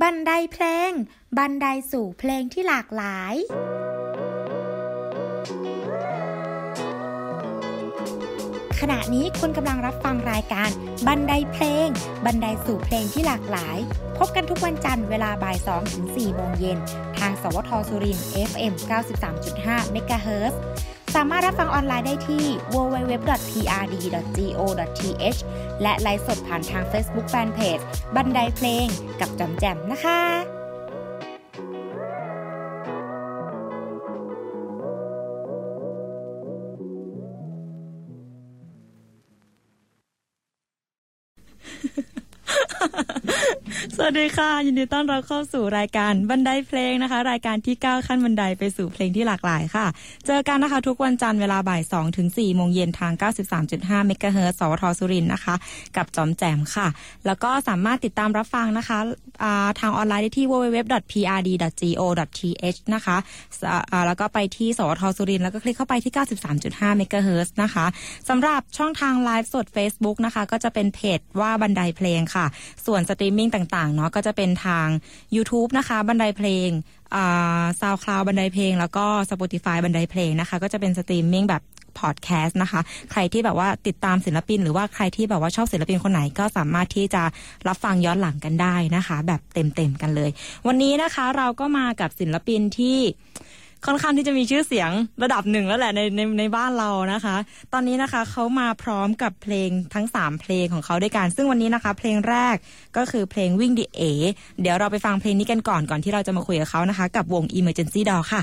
บันไดเพลง บันไดสู่เพลงที่หลากหลาย ขณะนี้คุณกำลังรับฟังรายการ บันไดเพลง บันไดสู่เพลงที่หลากหลาย พบกันทุกวันจันทร์เวลาบ่าย2ถึง4โมงเย็น ทางสวทสุริน FM 93.5 MHz สามารถรับฟังออนไลน์ได้ที่ www.prd.go.th และไลฟ์สดผ่านทาง Facebook Fanpage บันไดเพลงกับจอมแจมนะคะ วัสดีค่ะ ยินดีต้อนรับเข้าสู่รายการบันไดเพลงนะคะ รายการที่ก้าวขั้นบันไดไปสู่เพลงที่หลากหลายค่ะ เจอกันนะคะ ทุกวันจันทร์เวลาบ่าย2ถึง4โมงเย็นทาง 93.5 เมกะเฮิรตซ์สวท.สุรินทร์นะคะ กับจอมแจมค่ะ แล้วก็สามารถติดตามรับฟังนะคะทางออนไลน์ได้ที่ www.prd.go.th นะคะแล้วก็ไปที่สวท.สุรินทร์แล้วก็คลิกเข้าไปที่ 93.5 เมกะเฮิรตซ์นะคะสำหรับช่องทางไลฟ์สด Facebook นะคะ ก็จะเป็นเพจว่าบันไดเพลงค่ะ ส่วนสตรีมมิ่งต่างๆนะก็จะเป็นทาง YouTube นะคะ บันไดเพลง SoundCloud บันไดเพลง แล้วก็ Spotify บันไดเพลงนะคะ ก็จะเป็นสตรีมมิ่งแบบพอดแคสต์นะคะ ใครที่แบบว่าติดตามศิลปิน หรือว่าใครที่แบบว่าชอบศิลปินคนไหนก็สามารถที่จะรับฟังย้อนหลังกันได้นะคะ แบบเต็มๆกันเลย วันนี้นะคะเราก็มากับศิลปินที่ ค่อนข้างที่จะมีชื่อเสียงระดับหนึ่งแล้วแหละในในในบ้านเรานะคะ ตอนนี้นะคะเขามาพร้อมกับเพลงทั้ง 3 เพลงของเขาด้วยกัน ซึ่งวันนี้นะคะ เพลงแรกก็คือเพลงวิ่งดีเอเดี๋ยวเราไปฟังเพลงนี้กันก่อนก่อนที่เราจะมาคุยกับเขานะคะ กับวง Emergency door ค่ะ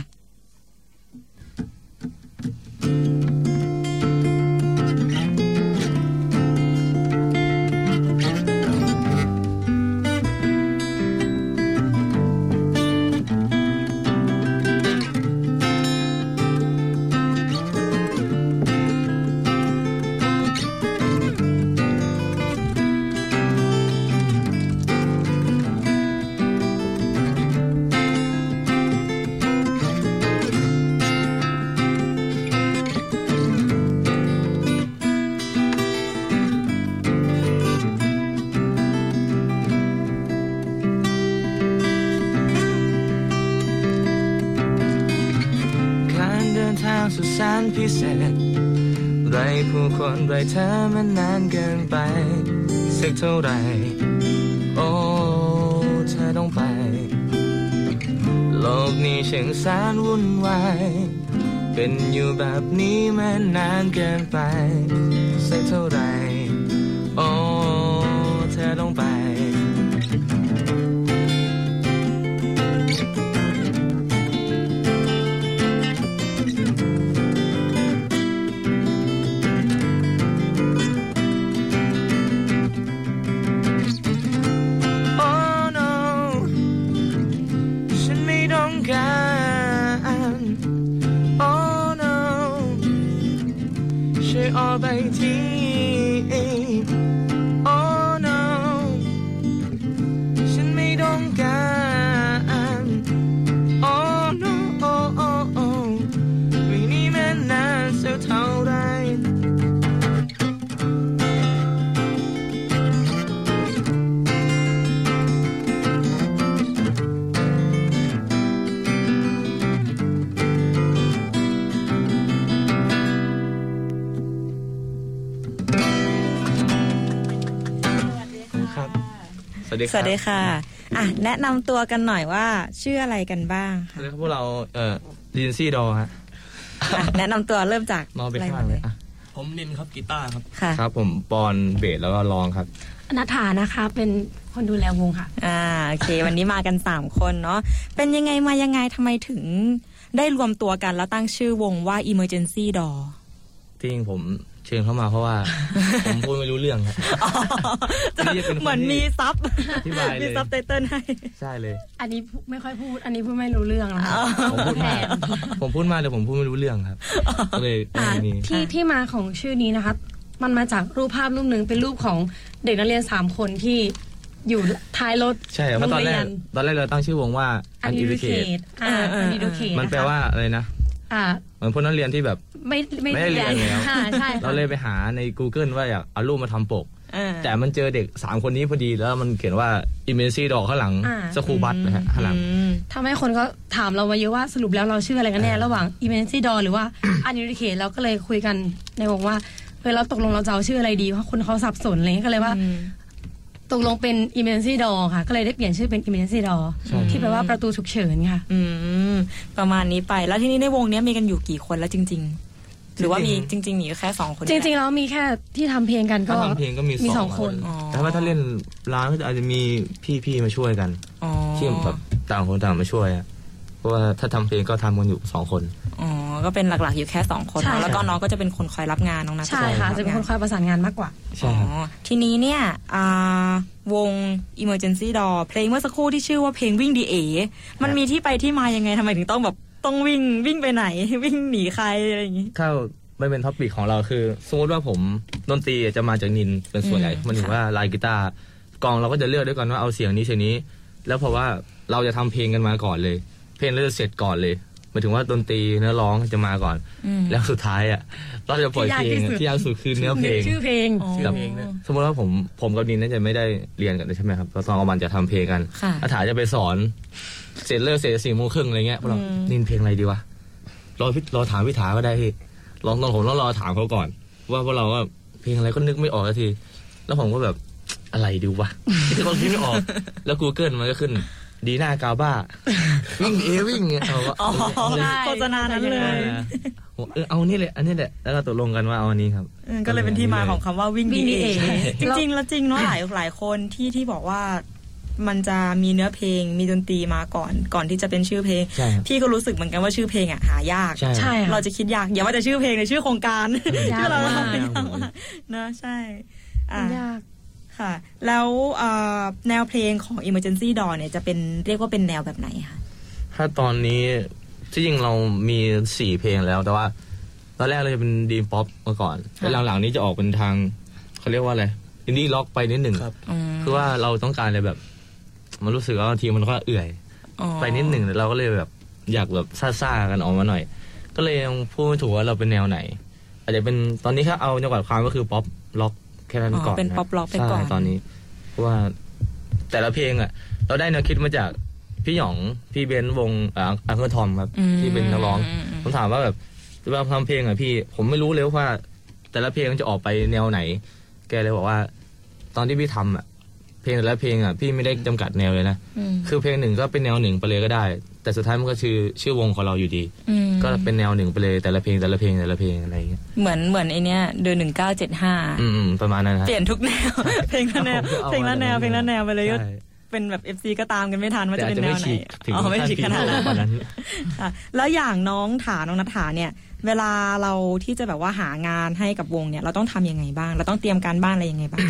คนไรเธอมันนานเกินไป สักเท่าไหรโอ้ เธอต้องไป โลกนี้ช่างแสนวุ่นวาย เป็นอยู่แบบนี้มันนานเกินไป สักเท่าไหรโอ้ เธอต้องไป 19. ดีคสรับวัสดีค่ะ อะ แนะนำตัวกันหน่อยว่า ชื่ออะไรกันบ้างสค่ะวัสดีครับพวกเราเอ่อดีนซี่ดอฮะอะแนะนำตัวเริ่มจากมองไปข้างเลยอะผมนินครับกีตาร์ครับค่ะครับ ผมปอนเบสแล้วก็รองครับนัฐานะคะเป็นคนดูแลวงค่ะ อ่าโอเค วันนี้มากันสามคนเนาะเป็นยังไงมายังไงทำไมถึงได้รวมตัวกันแล้วตั้งชื่อวงว่า Emergency Doll ที่จริงผม เชิญเข้ามาเพราะว่า ผมพูดไม่รู้เรื่องครับนี่จะเป็นคนที่เหมือนมีซับอธิบายเลย มีซับไตเติลให้ ใช่เลย อันนี้ไม่ค่อยพูด อันนี้พูดไม่รู้เรื่องนะคะผมพูดมากผมพูดมากแต่ผมพูดไม่รู้เรื่องครับก็เลยอ่าไม่มีที่ที่มาของชื่อนี้นะคะ มันมาจากรูปภาพรูปหนึ่งเป็นรูปของเด็กนักเรียนสามคนที่อยู่ท้ายรถใช่เพราะตอนแรกโงเยตอนแรกเราตั้งชื่อวงว่าอัน Uneducate ดีดูเคทอ่า Uneducate มันแปลว่าอะไรนะ อ่า เหมือนพวกนักเรียนที่แบบไม่ไม่ไม่ได้เรียนแล้วค่ะใช่ค่ะเราเลยไปหาใน Google ว่าอยากเอารูปมาทำปก เออ แต่มันเจอเด็กสามคนนี้พอดีแล้วมันเขียนว่า emergency door ข้างหลังอ่า สคูบัสนะฮะข้างหลัง อืมทำให้คนก็ถามเรามาเยอะว่าสรุปแล้วเราชื่ออะไรกันแน่ ระหว่าง emergency door หรือว่า unidentified เราก็เลยคุยกันในวงว่าเออเราตกลงเราจะเอาชื่ออะไรดีเพราะคนเขาสับสนอะไรเงี้ยก็เลยว่า ตกลงเป็น emergency door ค่ะ ก็เลยได้เปลี่ยนชื่อเป็น emergency door ใช่ที่แปลว่าประตูฉุกเฉินค่ะ อืมประมาณนี้ไปแล้วทีนี้ในวงเนี้ยมีกันอยู่กี่คนแล้วจริง ๆ หรือว่ามีจริงๆมีแค่สองคน จริงๆแล้วมีแค่ที่ทำเพลงกันก็ถ้าทำเพลงก็มีมีสสอองงคนอ๋อแต่ว่าถ้าเล่นร้านก็อาจจะมีพี่ๆมาช่วยกันอ๋อที่แบบต่างคนต่างมาช่วยอะเพราะ ว่าถ้าทำเพลงก็ทำกันอยู่สองคนอ๋อก็เป็นหลักๆอยู่แค่สองคนใช่เนอะแล้วก็ค่ะน้องก็จะเป็นคนคอยรับงานน้องนัทใช่ค่ะจะเป็นคนคอยประสานงานมากกว่าใช่อ๋อครับทีนี้เนี่ยอ่าวง Emergency Door เพลงเมื่อสักครู่ที่ชื่อว่าเพลงวิ่งดีเอมันมีที่ไปที่มายังไงทำไมถึงต้องแบบต้องวิ่งวิ่งไปไหน วิ่งหนีใครอะไรอย่างงี้ถ้าไม่เป็น topic ของเราคือสมมติว่าผมดนตรีจะมาจากนินเป็นส่วนใหญ่อืมมันถึงค่ะว่าลายกีตาร์กลองเราก็จะเลือกด้วยกันว่าเอาเสียงนี้เสียงนี้ แล้วเพราะว่าเราจะทำเพลงกันมาก่อนเลย เพลงเราจะเสร็จก่อนเลยหมายถึงว่าดนตรีเนื้อร้องจะมาก่อนอืมแล้วสุดท้ายอะเราจะปล่อยเพลงอะที่ที่ยายากกที่สุสุดดคือเนื้อเพลงชื่อเพลงอ๋อกับสมมติว่าผมผมกับนินน่าจะไม่ได้เรียนกันใช่ไหมครับเราตอนกลางวันจะทำเพลงกันค่ะอาถาจะไปสอนเสร็จเลิกเสร็จสี่โมงครึ่งอะไรเงี้ยพวกเราอืมนินเพลงอะไรดีวะรอพี่รอถามพี่ถาก็ได้พี่ลองตอนผมต้องรอถามเขาก่อน ว่าพวกเราว่าเพลงอะไรก็นึกไม่ออกสักที แล้วผมก็แบบอะไรดีวะที่เขาคิดไม่ออก แล้ว Google มันก็ขึ้น ดีหน้ากาบ้า วิ่งเอวิ่งเงี้ยเราก็อ๋อใช่โฆษณานั้นเลเอยอเออเอานี่เลยอันนี้แหละแล้วก็ตกลงกันว่าเอาอันนี้ครับเออก็เลยเป็นที่มาของคำว่าวิ่งวิ่งดีเอ DA จริงๆแล้วจริงเนาะหลายหลายคนที่ที่บอกว่ามันจะมีเนื้อเพลงมีดนตรีมาก่อนก่อนที่จะเป็นชื่อเพลงใช่ครับพี่ก็รู้สึกเหมือนกันว่าชื่อเพลงอะหายากใช่ใช่ค่ะเราจะคิดยากอย่าว่าแต่ชื่อเพลงเลยชื่อโครงการยากชื่อเรามากทำไม่ยากมากนะใช่อะยาก ค่ะ แล้วเอ่อแนวเพลงของ Emergency Door เนี่ยจะเป็นเรียกว่าเป็นแนวแบบไหนคะถ้าตอนนี้ที่จริงเรามีสี่เพลงแล้วแต่ว่า ตอนแรกเราจะเป็น dream pop มาก่อนแล้วหลังๆนี้จะออกเป็นทางเขาเรียกว่าอะไร indie rock ไปนิดหนึ่งอืมคือว่าเราต้องการอะไรแบบ มันรู้สึกว่าบางทีมันก็เอื่อยอ๋อไปนิดหนึ่งเราก็เลยแบบอยากแบบซ่าๆกันออกมาหน่อย ก็เลยยังพูดไม่ถูกว่าเราเป็นแนวไหน อาจจะเป็นตอนนี้ถ้าเอาจังหวัดความก็คือ pop rock แค่นั้นก่อนเป็นนะ pop rock ไปก่อนใช่ตอนนี้ เพราะว่าแต่ละเพลงอะ เราได้แนวคิดมาจากพี่หยองพี่เบนซ์วงอ่าอังเคิลทอมครับอืมที่เป็นนักร้องอืมอืมผมถามว่าแบบเวลาทำเพลงอะพี่ ผมไม่รู้เลยว่า แต่ละเพลงมันจะออกไปแนวไหน แกเลยบอกว่า ตอนที่พี่ทำอะ เพลงแต่ละเพลงอะพี่ไม่ได้จำกัดแนวเลยนะอืมคือเพลงหนึ่งก็เป็นแนวหนึ่งไปเลยก็ได้ แต่สุดท้ายมันก็ชื่อชื่อวงของเราอยู่ดีอืมก็เป็นแนวหนึ่งไปเลยแต่ละเพลงแต่ละเพลงแต่ละเพลงอะไรอย่างเงี้ยเหมือนเหมือนไอเนี้ยเดือนหนึ่งเก้าเจ็ดห้าอืมอืมประมาณนั้นฮะเปลี่ยนทุกแนวเพลงละแนวผมก็เอาเพลงละแนวมาเพลงละแนวไปเลยก็ใช่เป็นแบบ FC ก็ตามกันไม่ทันว่าแต่จะอาจเป็นจะแนไม่วไหนฉีกถึงอ๋อไม่ฉีกขนาดนั้นขั้นนั้นค่ะแล้วอย่างน้องถาน้องนัทถาเนี่ย เวลาเราที่จะแบบว่าหางานให้กับวงเนี่ย เราต้องทำยังไงบ้าง เราต้องเตรียมการบ้านอะไรยังไงบ้าง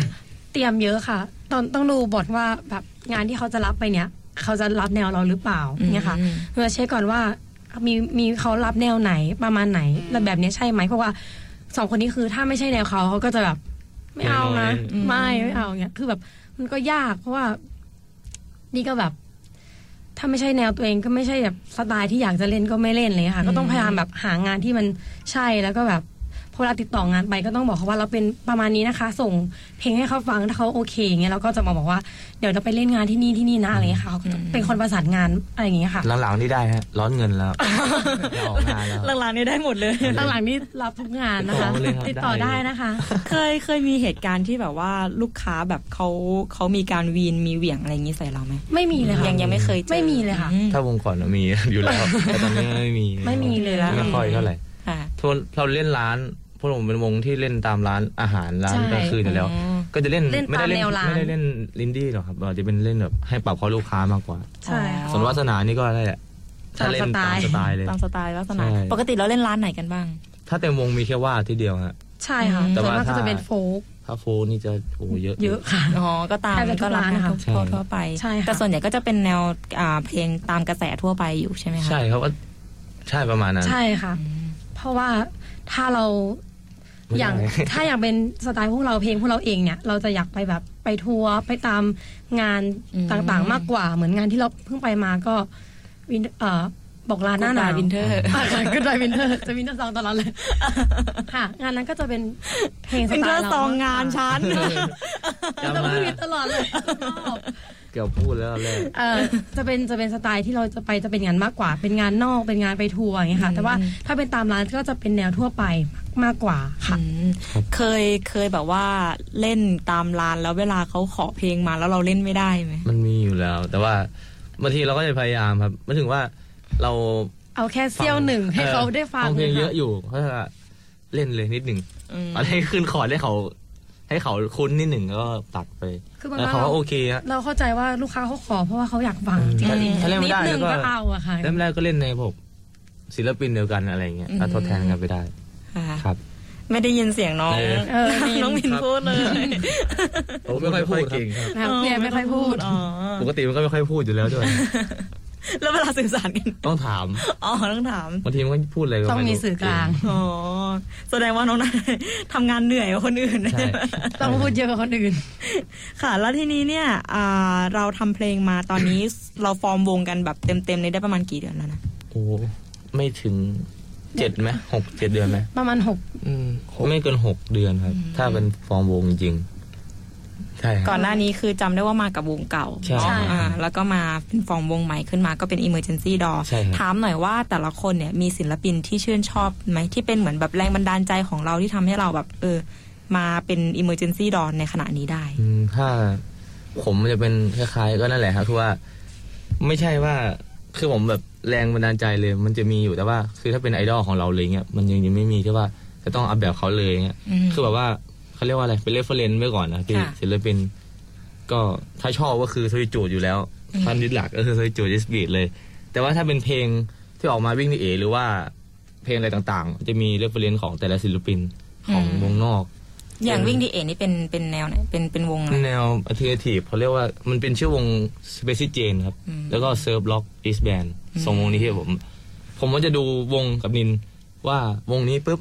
เตรียมเยอะค่ะ ตอนต้องดูบทว่าแบบงานที่เขาจะรับไปเนี้ย เขาจะรับแนวเราหรือเปล่าอืมเนี่ยค่ะเพื่อเช็คก่อนว่ามีมีเขารับแนวไหนประมาณไหนแล้วแบบเนี้ยใช่ไหมเพราะว่าสองคนนี้คือถ้าไม่ใช่แนวเขาเขาก็จะแบบ ไม่เอานะไม่ไม่ไม่เอาเงี้ยคือแบบมันก็ยากเพราะว่า นี่ก็แบบ ถ้าไม่ใช่แนวตัวเองก็ไม่ใช่แบบสไตล์ที่อยากจะเล่นก็ไม่เล่นเลยค่ะ ก็ต้องพยายามแบบหางานที่มันใช่แล้วก็แบบพอ เวลาติดต่องานไปก็ต้องบอกเขาว่าเราเป็นประมาณนี้นะคะ ส่งเพลงให้เขาฟังถ้าเขาโอเคอย่างเงี้ยเราก็จะมาบอกว่าเดี๋ยวจะไปเล่นงานที่นี่ที่นี่นะอะไรเงี้ยค่ะเขาก็จะเป็นคนประสานงานอะไรอย่างเงี้ยค่ะ หลังๆนี่ได้ฮะร้อนเงินแล้วจะออกงานแล้วหลังๆนี่ได้หมดเลยหลังๆนี่รับทุกงานนะคะ ติดต่อมาเลยครับติดต่อได้ได้นะคะ เคยเคยมีเหตุการณ์ที่แบบว่าลูกค้าแบบเขาเขามีการวีนมีเหวี่ยงอะไรอย่างนี้ใส่เราไหมไม่มีเลยค่ะยังยังไม่เคยเจอไม่มีเลยค่ะอืมถ้าวงก่อนมีอยู่แล้วแต่ตอนนี้ไม่มีไม่มีเลยละไม่ค่อยเท่าไหร่ค่ะทวนเราเล่นร้าน พวกผมเป็นวงที่เล่นตามร้านอาหารร้านใช่กลางคืนอยู่แล้วอืมก็จะเล่นเล่นไม่ได้ตามเล่นแนวร้าน ไม่ได้เล่นลินดี้หรอกครับเราจะเป็นเล่นแบบให้ปรับเขาลูกค้ามากกว่า ใช่ค่ะ ส่วนวาสนานี่ก็ได้แหละถ้าเล่นตามสไตล์ตามสไตล์เลย ตามสไตล์ลักษณะใช่ ปกติเราเล่นร้านไหนกันบ้าง ถ้าเต็มวงมีแค่ว่าที่เดียวฮะ ใช่ค่ะอืมส่วนมากแต่ว่าก็จะเป็นถ้าโฟก ถ้าโฟนี่จะโอ้โหเยอะ เยอะค่ะ อ๋อ ก็ตามแทบจะทุกก็รับร้านนะคะทั่วทั่วไป ใช่ค่ะ แต่ส่วนใหญ่ก็จะเป็นแนวอ่าเพลงตามกระแสทั่วไปอยู่ใช่ไหมคะ ใช่ครับว่าใช่ประมาณนั้น ใช่ค่ะ เพราะว่าถ้าเราไม่ได้ อย่างถ้าอย่างเป็นสไตล์พวกเราเพลงพวกเราเองเนี่ย เราจะอยากไปแบบไปทัวร์ไปตามงานต่างๆมากกว่า เหมือนงานที่เราเพิ่งไปมาก็วินเอ่อบอกลาหน้าหนาว Goodbye Winter ก็ด y วินเทอร์ จะวินเทอร์ซองตลอดเลย ค่ะ งานนั้นก็จะเป็นเพลงสเป็นไตเธอล์เราซองงานฉันจำจะมาพูดผิดตลอดเลยชอบ เกือบพูดแล้วแรกเออจะเป็นจะเป็นสไตล์ที่เราจะไปจะเป็นงานมากกว่า เป็นงานนอกเป็นงานไปทัวร์อย่างเงี้ยค่ะแต่ว่าถ้าเป็นตามร้านก็จะเป็นแนวทั่วไปมากกว่าค่ะอืมเคยเคยแบบว่าเล่นตามร้านแล้วเวลาเขาขอเพลงมาแล้วเราเล่นไม่ได้ไหมมันมีอยู่แล้ว แต่ว่าบางทีเราก็จะพยายามครับไม่ถึงว่าเราเอาแค่เสี้ยวหนึ่งให้เขาได้ฟังฟังเพลงค่เยอะอยู่เพราะว่าเล่นเลยนิดหนึ่งอืมอะไรให้ขึ้นคอร์ดให้เขา ให้เขาคุ้นนิดหนึ่งแล้วก็ตัดไปคือบางแล้วครั้เขางก็โอเคฮะเราเข้าใจว่าลูกค้าเขาขอเพราะว่าเขาอยากฟังจริงถ้าๆถ้าเล่นไม่ได้นิดนึงก็ก็เอาอะค่ะเริ่มแรกก็เล่นในพวกศิลปินเดียวกันอะไรอย่างเงี้ยแล้วทดแทนกันไปได้ค่ะครับไม่ได้ยินเสียงน้องเออเออมีน้องมินพูดเลยผมไม่ค่อยพูดครับนะครับเนี่ยไม่ค่อยพูดอ๋อปกติมันก็ไม่ค่อยพูดอยู่แล้วด้วย แล้วเวลาสื่อสารกัน ต้องถาม อ๋อ ต้องถามบางทีมันก็พูดอะไรก็ต้องไรู้มีสื่อกลาง อ๋อ แสดงว่าน้องนายทำงานเหนื่อยกว่าคนอื่นใช่ต้องพูดเยอะกว่าคนอื่น ค่ะ แล้วทีนี้เนี่ยอ่าเราทำเพลงมาตอนนี้เราฟอร์มวงกันแบบเต็มๆเลยได้ประมาณกี่เดือนแล้วนะ โอ้ ไม่ถึงเจ็ดไหมหกเจ็ดเดือนไหมประมาณหกอืมไม่เกินหกเดือนครับ ถ้าเป็นฟอร์มวงจริงๆ ใช่ครับก่อนหน้านี้คือจำได้ว่ามากับวงเก่าใช่เนาะอ่าแล้วก็มาเป็นฟอร์มวงใหม่ขึ้นมาก็เป็น Emergency Door ใช่ครับถามหน่อยว่าแต่ละคนเนี่ยมีศิลปินที่ชื่นชอบไหมที่เป็นเหมือนแบบแรงบันดาลใจของเราที่ทำให้เราแบบ เออ มาเป็น Emergency Door ในขณะนี้ได้อืมถ้าผมมันจะเป็นคล้ายๆก็นั่นแหละครับคือว่า ไม่ใช่ว่าคือผมแบบแรงบันดาลใจเลย มันจะมีอยู่แต่ว่า คือถ้าเป็นไอดอลของเราเลยเงี้ยมันยังยังไม่มีที่ว่าจะต้องเอาแบบเขาเลยเงี้ยอืมคือแบบว่า เขาเรียกว่าอะไรเป็น reference ไว้ก่อนนะพี่ค่ะศิลปิน ก็ถ้าชอบก็คือ Solitude อยู่แล้วท่านดิสหลักก็คือ Solitude Is Bliss เลย แต่ว่าถ้าเป็นเพลงที่ออกมาวิ่งในเอหรือว่าเพลงอะไรต่างๆ จะมี reference ของแต่ละศิลปินของวงนอก อย่างวิ่งดีเอนี่เป็นเป็นแนวไหนเป็นเป็นวงอะไรแนว alternative เขาเรียกว่ามันเป็นชื่อวง Space Jane ครับอืมแล้วก็ Surf Rock Is Dead สองวงนี้ที่ผม ผมว่าจะดูวงกับนินว่าวงนี้ปุ๊บ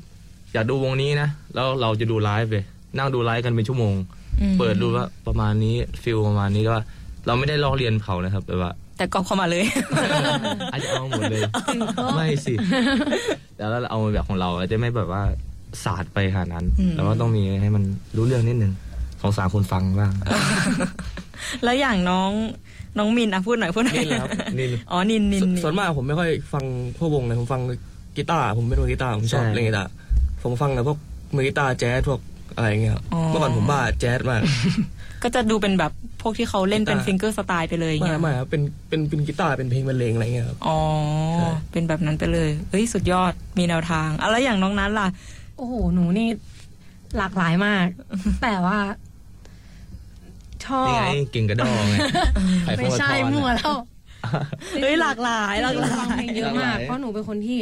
อยากดูวงนี้นะ แล้วเราจะดูไลฟ์เลย นั่งดูไลฟ์กันเป็นชั่วโมงอืมเปิดดูว่าประมาณนี้ feel ประมาณนี้ก็ว่าเราไม่ได้ลอกเรียนเขานะครับแต่ว่า แต่ก็เข้ามาเลยอาจจะเอาหมดเลย ไม่สิแต่แล้วเอาแบบของเราจะไม่แบบว่าศาสตร์ไปขนาดนั้นอืมแล้วก็ต้องมีให้มันรู้เรื่องนิดนึงสงสารคนฟังบ้าง แล้วอย่างน้องน้องมินอะพูดหน่อยพูดหน่อยนินเหรอครับนินอ๋อนินนินสนินส่วนมากผมไม่ค่อยฟังพวกวงเลยผมฟังกีตาร์ผมเป็นมือกีตาร์ผมชอบใช่เล่นกีตาร์ผมฟังแต่พวกมือกีตาร์แจ๊สพวก อะไรอย่างเงี้ยครับเมื่อก่อนผมบ้าแจ๊สมากก็จะดูเป็นแบบพวกที่เขาเล่นเป็นกีตาร์ฟิงเกอร์สไตล์ไปเลยอย่างไม่เงี้ยไม่ครับเป็นเป็นเป็นกีตาร์เป็นเพลงบรรเลงอะไรเงี้ยครับ อ๋อ ใช่ เป็นแบบนั้นไปเลยเฮ้ยสุดยอดมีแนวทางอะแล้วอย่างน้องนัทล่ะ โอ้โห หนูนี่หลากหลายมาก แต่ว่า ชอบนี่ไงเก่งกระดองไงไข่ไม่พวกใช่ทอดมั่วแล้วเฮ้ยหลากหลายหลากหลาฟังยเพลงเยอะหลากหมาลากยเพราะหนูเป็นคนที่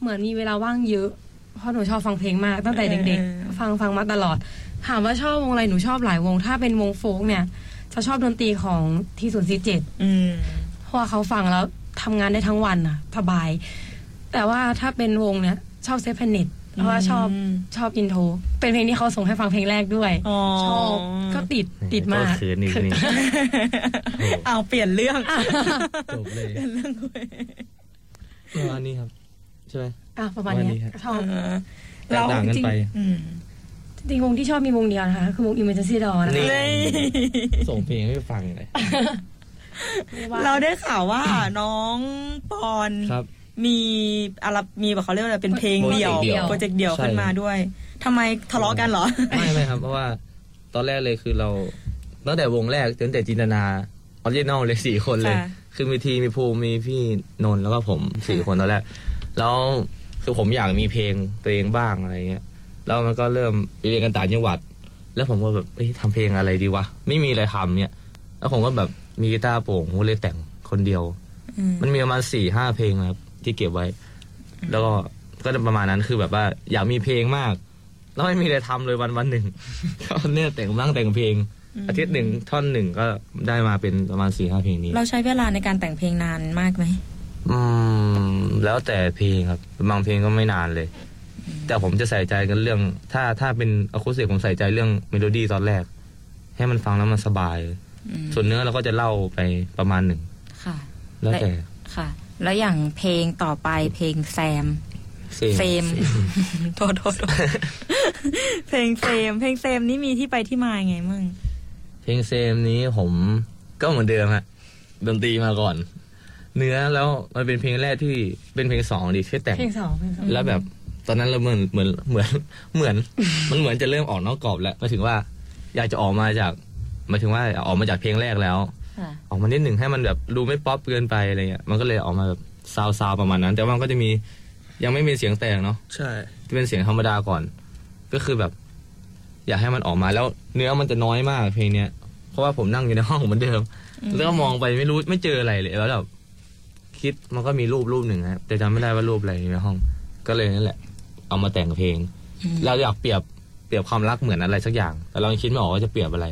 เหมือนมีเวลาว่างเยอะ เพราะหนูชอบฟังเพลงมากตั้งแต่เด็กเออๆฟังฟังมาตลอด ถามว่าชอบวงอะไรหนูชอบหลายวง ถ้าเป็นวง folk เนี่ย จะชอบดนตรีของที่ศูนย์ซีเจ็ดอืมเพราะว่าเขาฟังแล้วทำงานได้ทั้งวันน่ะสบาย แต่ว่าถ้าเป็นวงเนี่ยชอบ Safeplanet เพราะว่าชอบอืมชอบ intro เป็นเพลงที่เขาส่งให้ฟังเพลงแรกด้วยอ๋อชอบก็ติดติดมากก็คือนี่นี่เอาเปลี่ยนเรื่องจบเลยเปลี่ยนเรื่องเลยประมาณนี้ครับใช่ไหมอะประมาณเนี้ยวันนี้ฮะชอบเออแตกต่างกันไปอืมจริงๆวงที่ชอบมีวงเดียวนะคะ คือวง Emergency Door นะนี่คะเลยส่งเพลงให้ฟังเลยเราได้ข่าวว่าน้องปอนครับมีอะไรมีแบบเขาเรียกว่าอะไรเป็นเพลงเดี่ยวโปรเจกต์เดี่ยวโปรเจกต์เดี่ยวใช่ขึ้นมาด้วยทำไมทะเลาะกันเหรอ ไม่ไม่ครับ เพราะว่าตอนแรกเลยคือเราตั้งแต่วงแรกตั้งแต่จินตนาoriginal เลยสี่คนเลยค่ะคือมีทีมีภูมิมีพี่นนท์แล้วก็ผมสี่คนตอนแรก แล้วคือผมอยากมีเพลงตัวเองบ้างอะไรเงี้ยแล้วมันก็เริ่มไปเรียนกันต่างจังหวัด แล้วผมก็แบบเอ้ยทำเพลงอะไรดีวะไม่มีอะไรทำเนี่ย แล้วผมก็แบบมีกีตาร์โปร่งผมก็เลยแต่งคนเดียวอืมมันมีประมาณสี่ห้าเพลงนะครับ ที่เก็บไว้ แล้วก็ก็จะประมาณนั้นคือแบบว่าอยากมีเพลงมาก แล้วไม่มีอะไรทำเลยวันวันหนึ่งก็เนี่ยแต่งนั่งแต่งเพลง อาทิตย์หนึ่งท่อนหนึ่งก็ได้มาเป็นประมาณสี่ห้าเพลงนี้ เราใช้เวลาในการแต่งเพลงนานมากไหม อืมแล้วแต่เพลงครับบางเพลงก็ไม่นานเลย แต่ผมจะใส่ใจกันเรื่อง ถ้าถ้าเป็นอะคูสติกผมใส่ใจเรื่องเมโลดี้ตอนแรก ให้มันฟังแล้วมันสบายอืมส่วนเนื้อเราก็จะเล่าไปประมาณหนึ่งค่ะ แล้วแต่ค่ะ แล้วอย่างเพลงต่อไปเพลงแซมเฟรมโทษโทษโทษเพลงเฟรมเพลงเฟรมนี่มีที่ไปที่มาไงมั่งเพลงเซมนี้ผมก็เหมือนเดิมฮะดนตรีมาก่อน เนื้อแล้วมันเป็นเพลงแรกที่เป็นเพลงสองดีที่แต่งเพลงสองเพลงสองแล้วแบบตอนนั้นเราเหมือนเหมือนเหมือนเหมือน มันเหมือนจะเริ่มออกนอกกรอบแล้วหมายถึงว่า อยากจะออกมาจากหมายถึงว่าออกมาจากเพลงแรกแล้วค่ะออกมานิดหนึ่งให้มันแบบดูไม่ป๊อปเกินไปอะไรเงี้ยมันก็เลยออกมาแบบซาวซาวประมาณนั้น แต่ว่ามันก็จะมียังไม่มีเสียงแต่งเนาะใช่จะเป็นเสียงธรรมดาก่อน ก็คือแบบ อยากให้มันออกมาแล้วเนื้อมันจะน้อยมากเพลงเนี้ยเพราะว่าผมนั่งอยู่ในห้องเหมือนเดิม แล้วก็มองไปไม่รู้ไม่เจออะไรเลยแล้วแบบ คิดมันก็มีรูปรูปหนึ่งนะแต่จำไม่ได้ว่ารูปอะไรอยู่ในห้อง ก็เลยนั่นแหละ เอามาแต่งเพลง เราอยากเปรียบเปรียบความรักเหมือนอะไรสักอย่าง แต่เรายังคิดไม่ออกว่าจะเปรียบอะไร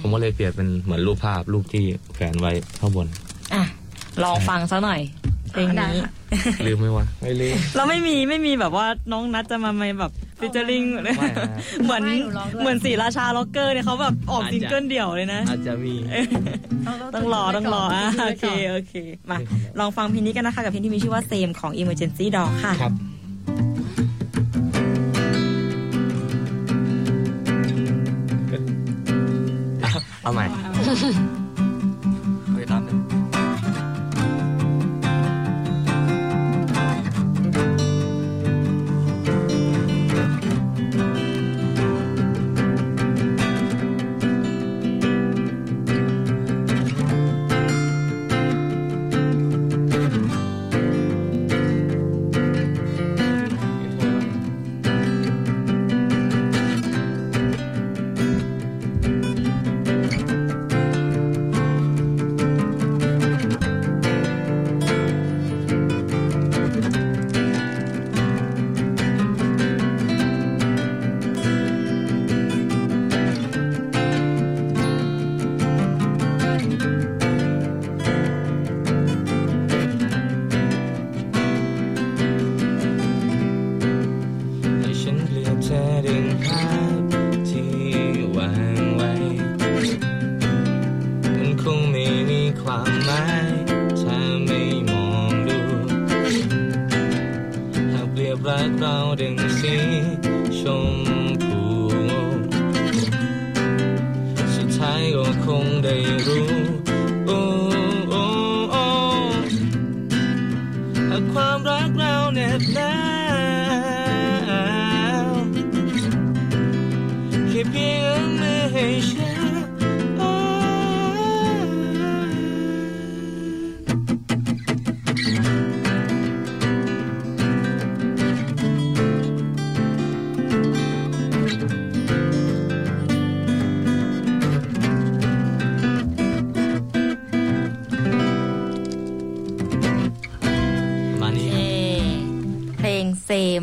ผมก็เลยเปรียบเป็นเหมือนรูปภาพรูปที่แขวนไว้ข้างบน อะ ลองฟังซะหน่อยเพลงได้นี้ค่ะลืมไหมวะไม่ลืม เราไม่มีไม่มีแบบว่าน้องนัดจะมาไม่แบบ featuring ไหมฮะเหมือนไม่หนูร้องด้วยเหมือนศรีราชาร็อกเกอร์เนี่ยเขาแบบออกอาจจะซิงเกิลเดี่ยวเลยนะ อาจจะมีต้องรอต้องรออะโอเคโอเค มาลองฟังเพลงนี้กันนะคะ กับเพลงที่มีชื่อว่า Same ของ Emergency Door ค่ะครับเอาใหม่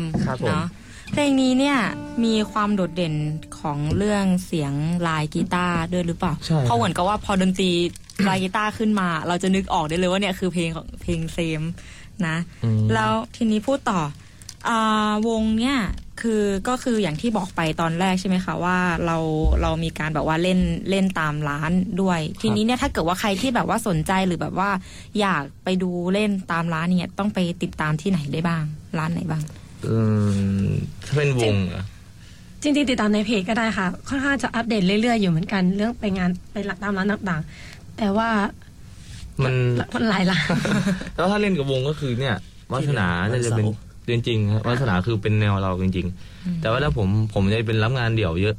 มครับผม เนาะเพลงนี้เนี่ยมีความโดดเด่นของเรื่องเสียงลายกีตาร์ด้วยหรือเปล่า ใช่ครับ เพราะเหมือนกับว่าพอดนตรี ลายกีตาร์ขึ้นมา เราจะนึกออกได้เลยว่าเนี่ยคือเพลงของเพลงเซมนะ อืม แล้วทีนี้พูดต่ออาวงเนี่ยคือก็คืออย่างที่บอกไปตอนแรกใช่ไหมคะว่าเราเรามีการแบบว่าเล่นเล่นตามร้านด้วย ทีนี้เนี่ยถ้าเกิดว่าใครที่แบบว่าสนใจหรือแบบว่า อยากไปดูเล่นตามร้านเนี่ยต้องไปติดตามที่ไหนได้บ้าง ร้านไหนบ้างอืม ถ้าเป็นวงเหรอจริงๆติดตามในเพจก็ได้ค่ะ ค่อนข้างจะอัปเดตเรื่อยๆอยู่เหมือนกันเรื่องไปงานไปหลักตามร้านต่างๆ แต่ว่ามันมันหลายร้านแล้วถ้าเล่นกับวงก็คือเนี่ยวัฒนาน่าจะเป็นจริงๆครับวัฒนาคือเป็นแนวเราจริง ๆ แต่ว่าถ้าผมผมจะเป็นรับงานเดี่ยวเยอะ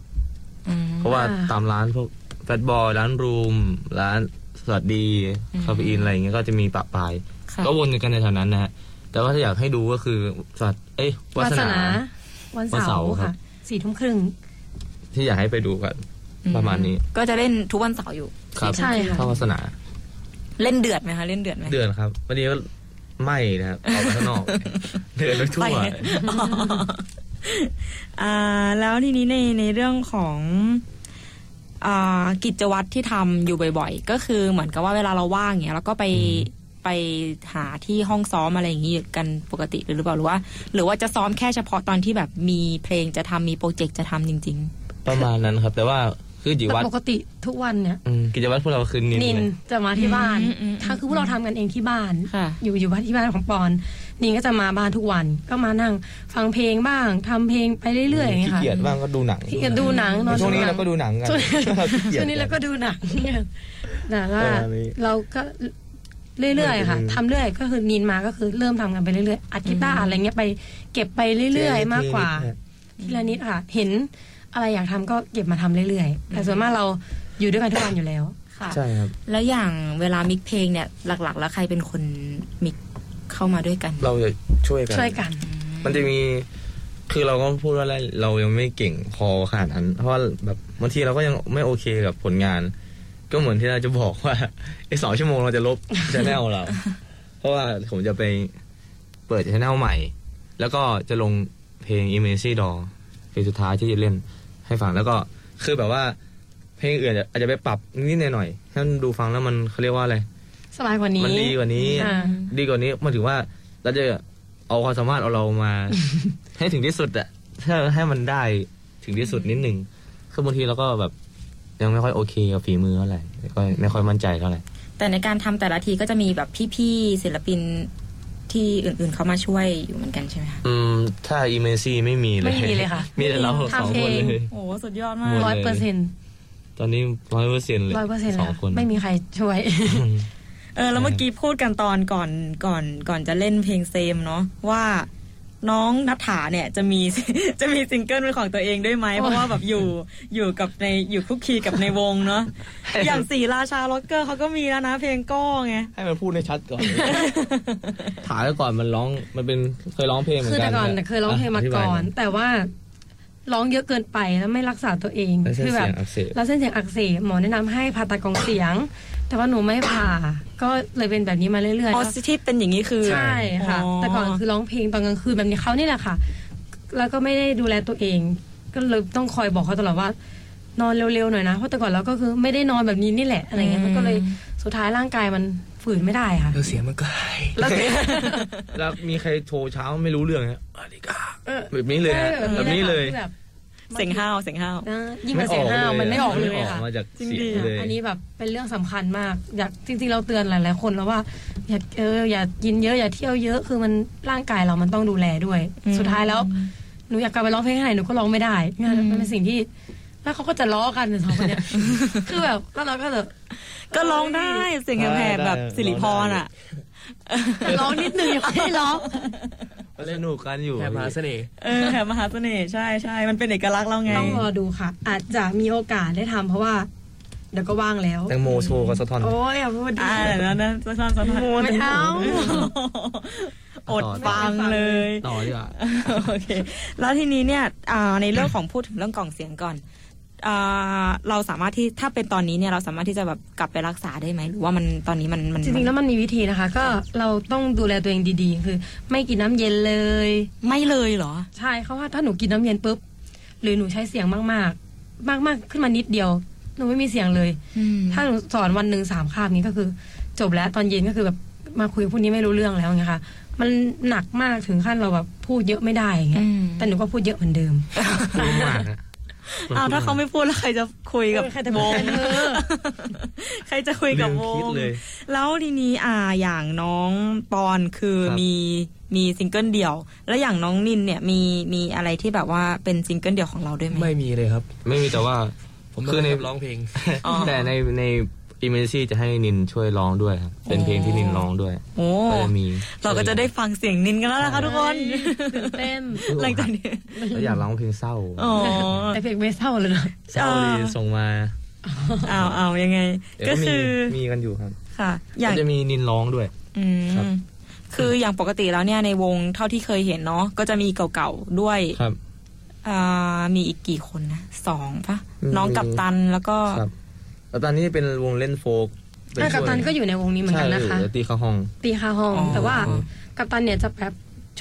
อืมเพราะว่าอ่าตามร้านพวกแฟตบอยร้านรูม ร้านสวัสดีอืมคาเฟอีนอะไรอย่างเงี้ยก็จะมีปะปายค่ะก็วนกันในแถวนั้นนะฮะ แต่ว่าถ้าอยากให้ดูก็คือสัตว์เอ้ยวัวาฒสนานา วันวันเสาเสาร์ร์ครัค่ะบสี่ทุ่มครึ่ง ที่อยากให้ไปดูกันประมาณนี้ ก็จะเล่นทุกวันเสาร์อยู่ ครับใช่ค่ะ เข้าวัฒนา เล่นเดือดไหมคะ เล่นเดือดไหมเดือนครับวันนี้ก็ไม่นะครับออกไปข้างนอก เดินไปทั่วไปอ๋ออ่าแล้วทีนี้ในในเรื่องของอ่ากิจวัตรที่ทำอยู่บ่อย ๆ ก็คือเหมือนกับว่าเวลาเราว่างอย่างเงี้ยเราก็ไป ไปหาที่ห้องซ้อมอะไรอย่างงี้กันปกติหรือเปล่าหรือว่า หรือว่าจะซ้อมแค่เฉพาะตอนที่แบบมีเพลงจะทำมีโปรเจกต์จะทำจริงประมาณนั้นครับ แต่ว่าคือจิวัตรปกติทุกวันเนี่ยอืมกิจวัตรพวกเราคือนินนินเลยจะมาที่บ้านอืมอืมถ้าคือพวกเราทำกันเองที่บ้านค่ะอยู่อยู่บ้านที่บ้านของปอนนินก็จะมาบ้านทุกวัน ก็มานั่งฟังเพลงบ้างทำเพลงไปเรื่อยๆอย่างเงี้ยขี้ค่ะเกียจบ้างก็ดูหนังขี้เกียจดูหนังนอนช่วงนี้ดูหนัเราก็ดูหนังกันช่วงนี้ขี้เกียจช่วงนี้เราก็ดูหนังเนี่ยแต่ว่าประมาณนี้เราก็ เรื่อยๆค่ะอืมทำเรื่อยก็คือนินมาก็คือเริ่มทำกันไปเรื่อยๆอัดกีตาร์อะไรเงี้ยไปเก็บไปเรื่อยๆ มากกว่าทีละนิดค่ะ เห็นอะไรอยากทำก็เก็บมาทำเรื่อยๆ แต่ส่วนมากเราอยู่ด้วยกันทุกวันอยู่แล้ว ค่ะ ใช่ครับ แล้วอย่างเวลามิกเพลงเนี่ยหลักๆ แล้วใครเป็นคนมิกเข้ามาด้วยกันเราจะช่วยกัน ช่วยกัน มันจะมีคือเราก็พูดว่าอะไรเรายังไม่เก่งพอขนาดนั้น เพราะว่าแบบบางทีเราก็ยังไม่โอเคกับผลงาน ก็เหมือนที่เราจะบอกว่าไอ้สองชั่วโมงเราจะลบชแนลเรา เพราะว่าผมจะไปเปิดชแนลใหม่ แล้วก็จะลงเพลง i m a g e d o r เพลงสุดท้ายที่จะเล่นให้ฟังแล้วก็คือแบบว่า เพลงอื่นอาจจะไปปรับนิดหน่อยๆให้มันดูฟังแล้วมันเขาเรียกว่าอะไรสบายกว่านี้ มันดีกว่านี้อ่าดีกว่านี้หมายถึงว่าเราจะเอาความสามารถเอาเรามา ให้ถึงที่สุดอะถ้าให้มันได้ถึงที่สุดนิดหนึ่งคือบางทีเราก็แบบ ยังไม่ค่อยโอเคกับฝีมือเท่าไหร่ก็ไม่ค่อยมั่นใจเท่าไหร่แต่ในการทำแต่ละทีก็จะมีแบบพี่ๆศิลปินที่อื่นๆเขามาช่วยอยู่เหมือนกันใช่ไหมคะอืม ถ้าอีเมซี่ไม่มีเลย ไม่มีเลยค่ะ มีแต่เราสองทำคเอนงเลยโอ้สุดยอดมาหมกดร้อยเปอร์เซ็นต์ตอนนี้ร้อยเปอร์เซ็นต์เลยร้อยเปอร์เซ็นต์สแล้อวงคนไม่มีใครช่วย เออ แล้วเมื่อกี้พูดกันตอนก่อนก่อนก่อนจะเล่นเพลงเซมเนาะว่า น้องนัทธาเนี่ยจะมีจะมีซิงเกิลเป็นของตัวเองด้วยไหมเพราะว่าแบบอยู่อยู่กับในอยู่คุกคีกับในวงเนาะอย่างสีราชาล็อกเกอร์เขาก็มีแล้วนะเพลงก้อไงให้มันพูดให้ชัดก่อนถ่ายไว้ก่อนมันร้องมันเป็นเคยร้องเพลงเหมือนคือกันแต่ก่อนเคยร้องเพลงมาก่อน แต่ว่าร้องเยอะเกินไปแล้วไม่รักษาตัวเองแล้วเส้นคืแบเสีบยงอักเสบแล้วเส้นเสียงอักเสบหมอแนะนำให้ผ่าตัดกล่องเสียง แต่ว่าหนูไม่ผ่า ก็เลยเป็นแบบนี้มาเรื่อยอ๋อๆที่เป็นอย่างนี้คือใช่ค่ะอ๋อแต่ก่อนคือร้องเพลงตอนกลางคืนแบบนี้เขานี่แหละค่ะ แล้วก็ไม่ได้ดูแลตัวเอง ก็เลยต้องคอยบอกเขาตลอดว่านอนเร็วๆหน่อยนะเพราะแต่ก่อนเราก็คือไม่ได้นอนแบบนี้นี่แหละอะไรเงี้ยมันก็เลยสุดท้ายร่างกายมันฝืนไม่ได้ค่ะแล้วเสียงมันก็หายแล้วแล้วมีใครโทรเช้าไม่รู้เรื่องฮะสวัสดีครับเออแบบนี้เลยฮะแบบนี้เลยแบบ เสียงห้าวเสียงห้าวนะยิ่งกว่าเสียงห้าวมันไม่ออกเลยไม่ออกค่ะมาจากจริงเสียงดิเลยอันนี้แบบเป็นเรื่องสำคัญมาก อยากจริง ๆ เราเตือนหลายๆคนแล้วว่าอย่าเอออย่ากินเยอะอย่าเที่ยวเยอะคือมันร่างกายเรามันต้องดูแลด้วยอืมสุดท้ายแล้วหนูอยากกลับไปร้องเพลงที่ไหนหนูก็ร้องไม่ได้งานมันเป็นสิ่งที่แล้วเขาก็จะล้อกันสองคนเนี้ยคือแบบแล้วเราก็แบบก็ร้องได้เสียงแหบๆแบบสิริพรอะร้องนิดนึงยังไม่ได้ร้อง สนุกกันอยู่แค่มหาเสน่ห์เออแหบมหาเสน่ห์ใช่ใช่มันเป็นเอกลักษณ์เราไง ต้องรอดูค่ะ อาจจะมีโอกาสได้ทำเพราะว่าเดี๋ยวก็ว่างแล้วแตงโมโชว์กับสะท้อนโอ้ยอย่าพูดดิอ่าเดี๋ยวนะนะสะท้อนสะท้อนไม่เอาอดฟังเลย ต่อดีกว่าโอเค แล้วทีนี้เนี่ยอ่าในเรื่องของพูดถึงเรื่องกล่องเสียงก่อนอ่า เราสามารถที่ถ้าเป็นตอนนี้เนี่ยเราสามารถที่จะแบบกลับไปรักษาได้ไหมหรือว่ามันตอนนี้มันมันจริงๆแล้วมันมีวิธีนะคะ ก็เราต้องดูแลตัวเองดีๆ คือ ไม่กินน้ำเย็นเลย ไม่เลยเหรอ ใช่เขาว่าถ้าหนูกินน้ำเย็นปุ๊บหรือหนูใช้เสียงมาก ๆ มาก ๆ ขึ้นมานิดเดียวหนูไม่มีเสียงเลยถ้าหนูสอนวันหนึ่งสามคาบนี้ก็คือ จบแล้วตอนเย็นก็คือแบบมาคุยกับพวกนี้ไม่รู้เรื่องแล้วไงคะมันหนักมากถึงขั้นเราแบบพูดเยอะไม่ได้อย่างเงี้ยอืมแต่หนูก็พูดเยอะเหมือนเดิม พูดมากฮะอ้าวถ้าเขาไม่พูดแล้วใครจะคุยกับเออใครจะวงเป็นเธอใครจะคุยกับวงลืมคิดเลยแล้วทีนี้อ่าอย่างน้องปอนคือครับมีมีซิงเกิลเดี่ยว แล้วอย่างน้องนินเนี่ยมีมีอะไรที่แบบว่าเป็นซิงเกิลเดี่ยวของเราด้วยไหมไม่มีเลยครับ ไม่มีแต่ว่าผมคือในไม่ได้ร้องเพลงอ๋อแต่ในใน อิมเมซี่จะให้นินช่วยร้องด้วยครับเป็นเพลงที่นินร้องด้วยโอ้ก็จะมีเราก็จะได้ฟังเสียงนินกันแล้วนะคะทุกคนตื่นเต้นหลังจากนี้แล้วอยากร้องเพลงเศร้าอ๋อแต่เพลงไม่เศร้าเลยนะเศร้าดีส่งมาเอาเอายังไงเดี๋ยวก็ก็มีคือมีกันอยู่ครับค่ะอย่างก็จะมีนินร้องด้วย อืมครับคืออย่างปกติแล้วเนี่ยในวงเท่าที่เคยเห็นเนาะก็จะมีเก่าๆด้วยครับอ่ามีอีกกี่คนนะสองปะมีน้องกัปตันแล้วก็ ครับแล้วตอนนี้เป็นวงเล่นโฟกเป็อะกัปตันก็อยู่ในวงนี้เหมือนกันนะคะใช่อยู่ตีเข้าห้อง ตีคาห้องอ๋อแต่ว่ากัปตันเนี่ยจะแบบ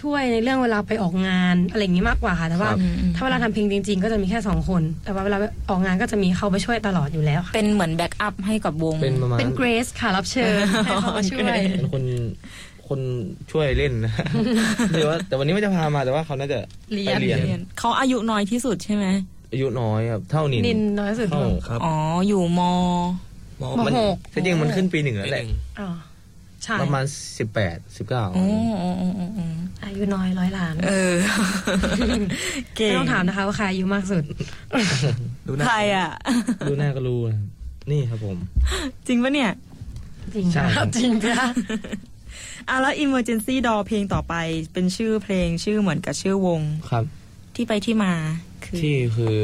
ช่วยในเรื่องเวลาไปออกงานอะไรอย่างนี้มากกว่าค่ะแต่ว่าครับถ้าเวลาทำเพลงจริง ๆ ก็จะมีแค่สองคน แต่ว่าเวลาออกงานก็จะมีเขาไปช่วยตลอดอยู่แล้วค่ะเป็นเหมือนแบ็กอัพให้กับวง เป็นประมาณเป็นเกรซค่ะรับเชิญให้เขามาช่วยเป็นคนคนช่วยเล่นนะหรือว่าแต่วันนี้ไม่จะพามาแต่ว่าเขาน่าจะเรียนไปเรียนเขาอายุน้อยที่สุดใช่ไหม อายุน้อยครับเท่านินนินน้อยสุดเท่าครับอ๋ออยู่มมมมันหกที่จริงมันขึ้นปีหนึ่งแล้วแหละอ๋อใช่ประมาณสิบแปดสิบเก้าโอ้โอ้โอ้โอ้โอ้อายุน้อยร้อยล้าน เออเก่งไม่ต้องถามนะคะว่าใครอายุมากสุดดูหน้าใครอะ ดูหน้าก็รู้นะครับนี่ครับผม จริงปะเนี่ย จริงใช่คครัรับบจริงจ้ะอะแล้ว Emergency Door เพลงต่อไปเป็นชื่อเพลงชื่อเหมือนกับชื่อวงครับ ที่ไปที่มาคือ ที่คือ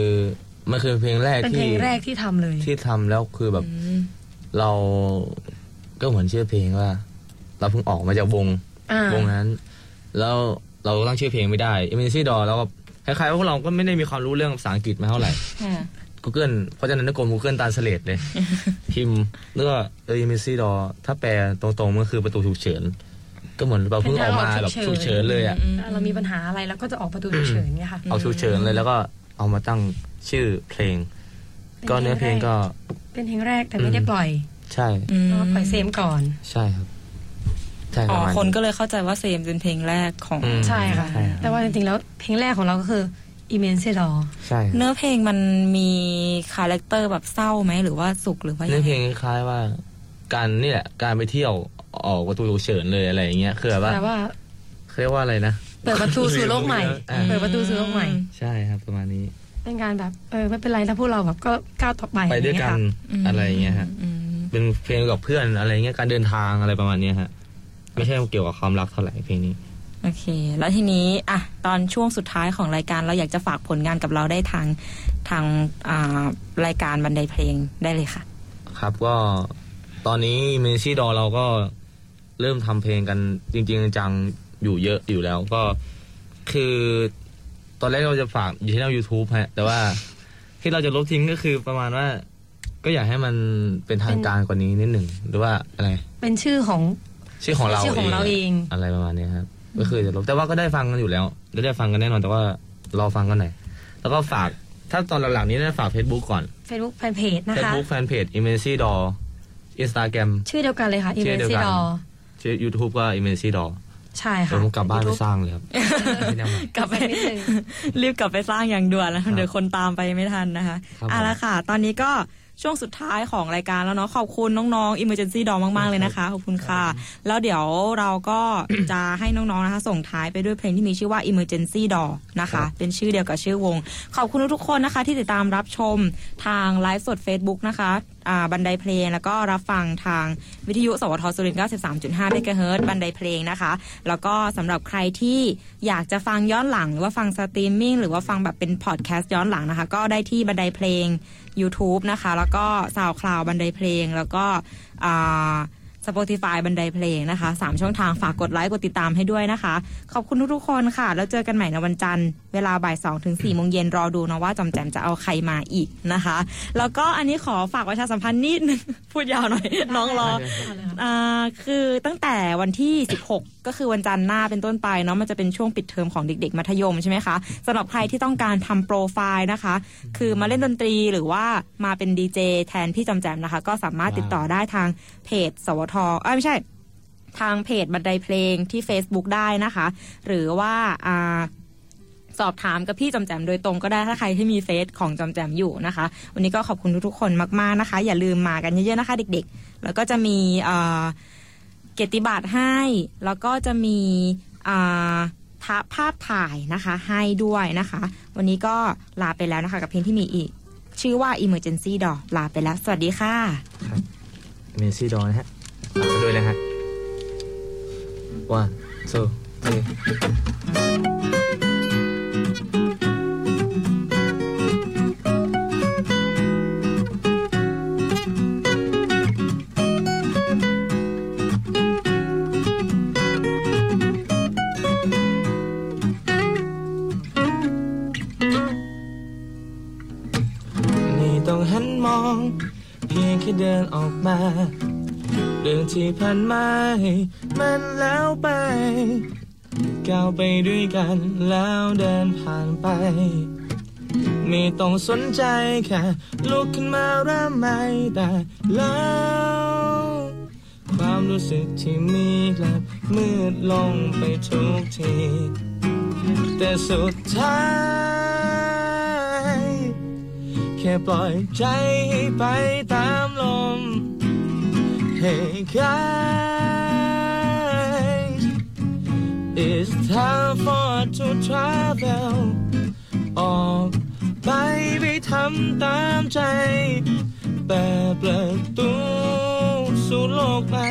มันคือเพลงแรกเป็นเพลที่งแรกที่ทำเลยที่ทำแล้วคือแบบอืมเราก็เหมือนชื่อเพลงว่า เราเพิ่งออกมาจากวงอ่าวงนั้น แล้วเราตั้งชื่อเพลงไม่ได้ Emergency Door แล้วก็คล้ายๆว่าพวกเราก็ไม่ได้มีความรู้เรื่องภาษาอังกฤษมาเท่าไหร่ ค่ะ Google เพราะฉะนั้นก็กด Google ตามสเลดเลย พิมพ์แล้วก็เออ Emergency Door ถ้าแปลตรงๆมันคือประตูฉุกเฉิน ก็เหมือนเราเพิ่งออกมาแบบฉุกเฉินเลยอะถ้าเรามีปัญหาอะไรเราก็จะออกประตูฉุกเฉินเงี้ยค่ะ เอาฉุกเฉินเลยแล้วก็ เอามาตั้งชื่อเพลง ก็เนื้อเพลงก็ เป็นเพลงแรกแต่ไม่ได้ปล่อย ใช่อืมเพราะว่าปล่อยเซมก่อน ใช่ครับใช่ปอ๋อระมาณคนก็เลยเข้าใจว่าเซมเป็นเพลงแรกของอืมใช่ค่ะใช่ครับแต่ว่าจริงๆแล้วเพลงแรกของเราก็คือ Emergency Door ใช่ครับเนื้อเพลงมันมี character แบบเศร้าไหมหรือว่าสุขหรือว่าเนื้ยัองเพไงคล้ายๆว่าการนี่แหละการไปเที่ยวออกประตูฉุกเฉินเลยอะไรอย่างเงี้ยคือแบบว่าแต่ว่าเขาเรียกว่าอะไรนะ เปิดประตูสู่โลกใหม่อ่าเปิดประตูสู่โลกใหม่ ใช่ครับประมาณนี้ เป็นการแบบเออไม่เป็นไรถ้าพวกเราแบบก็ก้าวต่อไปไปด้วยกันมอะไรอย่างเงี้ยฮะอืมเป็นเพลงกับเพื่อนอะไรเงี้ยการเดินทางอะไรประมาณเนี้ยฮะไม่ใช่เกี่ยวกับความรักเท่าไหร่เพลงนี้โอเค แล้วทีนี้อะตอนช่วงสุดท้ายของรายการเราอยากจะฝากผลงานกับเราได้ทางทางอ่ารายการบันไดเพลงได้เลยค่ะ ครับก็ตอนนี้เมซี่ดอเราก็เริ่มทำเพลงกันจริง ๆ จังๆ อยู่เยอะอยู่แล้วก็คือ ตอนแรกเราจะฝากอยู่ที่เรา YouTube ฮะ แต่ว่าที่เราจะลบทิ้งก็คือประมาณว่า ก็อยากให้มันเป็นทางการกว่านี้นิดหนึ่งหรือว่าอะไรเป็นชื่อของชื่อของเราชื่อของเราเองอะไรประมาณเนี้ยครับก็คือจะลบแต่ว่าก็ได้ฟังกันอยู่แล้วได้ได้ฟังกันแน่นอนแต่ว่ารอฟังกันหน่อยแล้วก็ฝากถ้าตอนหลังๆนี้ได้ฝาก Facebook ก่อน Facebook Fanpage นะคะ Facebook Fanpage Immency Door Instagram ชื่อเดียวกันเลยค่ะชื่อเดียว Immense กัน d o r ชื่อ YouTube ก็ Immency Door ใช่เดี๋ค่ะยวผมกลับบ้านไป YouTube สร้างเลยครับไม่แน่มากลับไปนิดนึงรีบกลับไปสร้างอย่างด่วนแล้วเดี๋ยวคนตามไปไม่ทันนะคะครับเอาละค่ะ ตอนนี้ก็ช่วงสุดท้ายของรายการแล้วเนาะขอบคุณน้องๆ Emergency Door มากๆเลยนะคะขอบคุณค่ะ แล้วเดี๋ยวเราก็จะให้น้องๆนะคะส่งท้ายไปด้วยเพลงที่มีชื่อว่า Emergency Door นะคะ เป็นชื่อเดียวกับชื่อวง ขอบคุณทุกๆคนนะคะที่ติดตามรับชมทางไลฟ์สด Facebook นะคะอ่า บันไดเพลง แล้วก็รับฟังทางวิทยุ สวทสุรินทร์93.5เมกะเฮิรตซ์บันไดเพลงนะคะ แล้วก็สำหรับใครที่อยากจะฟังย้อนหลัง หรือว่าฟังสตรีมมิ่งหรือว่าฟังแบบเป็นพอดแคสต์ย้อนหลังนะคะ ก็ได้ที่บันไดเพลง YouTube นะคะ แล้วก็ซาวคลาวบันไดเพลงแล้วก็อ่า Spotify บันไดเพลงนะคะสามช่องทางฝากกดไลค์กดติดตามให้ด้วยนะคะ ขอบคุณทุกๆคนค่ะ แล้วเจอกันใหม่ในวันจันทร์ เวลาบ่ายสองถึงสี่โมงเย็นรอดูนะว่าจอมแจมจะเอาใครมาอีกนะคะ แล้วก็อันนี้ขอฝากประชาสัมพันธ์นิดนึงพูดยาวหน่อย น้องรออ่าคือตั้งแต่วันที่ 16 ก็คือวันจันทร์หน้าเป็นต้นไปเนาะมันจะเป็นช่วงปิดเทอมของเด็ก ๆ มัธยมใช่ไหมคะสำหรับใครที่ต้องการทำโปรไฟล์นะคะ คือมาเล่นดนตรีหรือว่ามาเป็นดีเจแทนพี่จำแจมนะคะ ก็สามารถติดต่อได้ทางเพจ สวทเอ้ยไม่ใช่ ทางเพจบันไดเพลงที่ Facebook ได้นะคะ หรือว่าอ่าสอบถามกับพี่จำแจมโดยตรงก็ได้ถ้าใครที่มีเฟซของจำแจมอยู่นะคะ วันนี้ก็ขอบคุณทุกๆคนมากๆนะคะ อย่าลืมมากันเยอะๆนะคะ เด็กๆ แล้วก็จะมี เกียรติบัตรให้ แล้วก็จะมีท่าทะภาพถ่ายนะคะให้ด้วยนะคะ วันนี้ก็ลาไปแล้วนะคะ กับเพลงที่มีอีก ชื่อว่า Emergency Door ลาไปแล้ว สวัสดีค่ะ Immency Door นะฮะลากไปด้วยนะฮะ one two three ค่เดินออกมา เรื่องที่ผ่านมาให้มันแล้วไป ก้าวไปด้วยกันแล้วเดินผ่านไป ไม่ต้องสนใจแค่ลุกขึ้นมาเริ่มไม่ได้แล้วความรู้สึกที่มีกลับมืดลงไปทุกที แต่สุดท้าย แค่ปล่อยใจให้ไปตามลม Hey guys It's time for to travel ออกไปไปทำตามใจเปิดประตูสู่โลกใหม่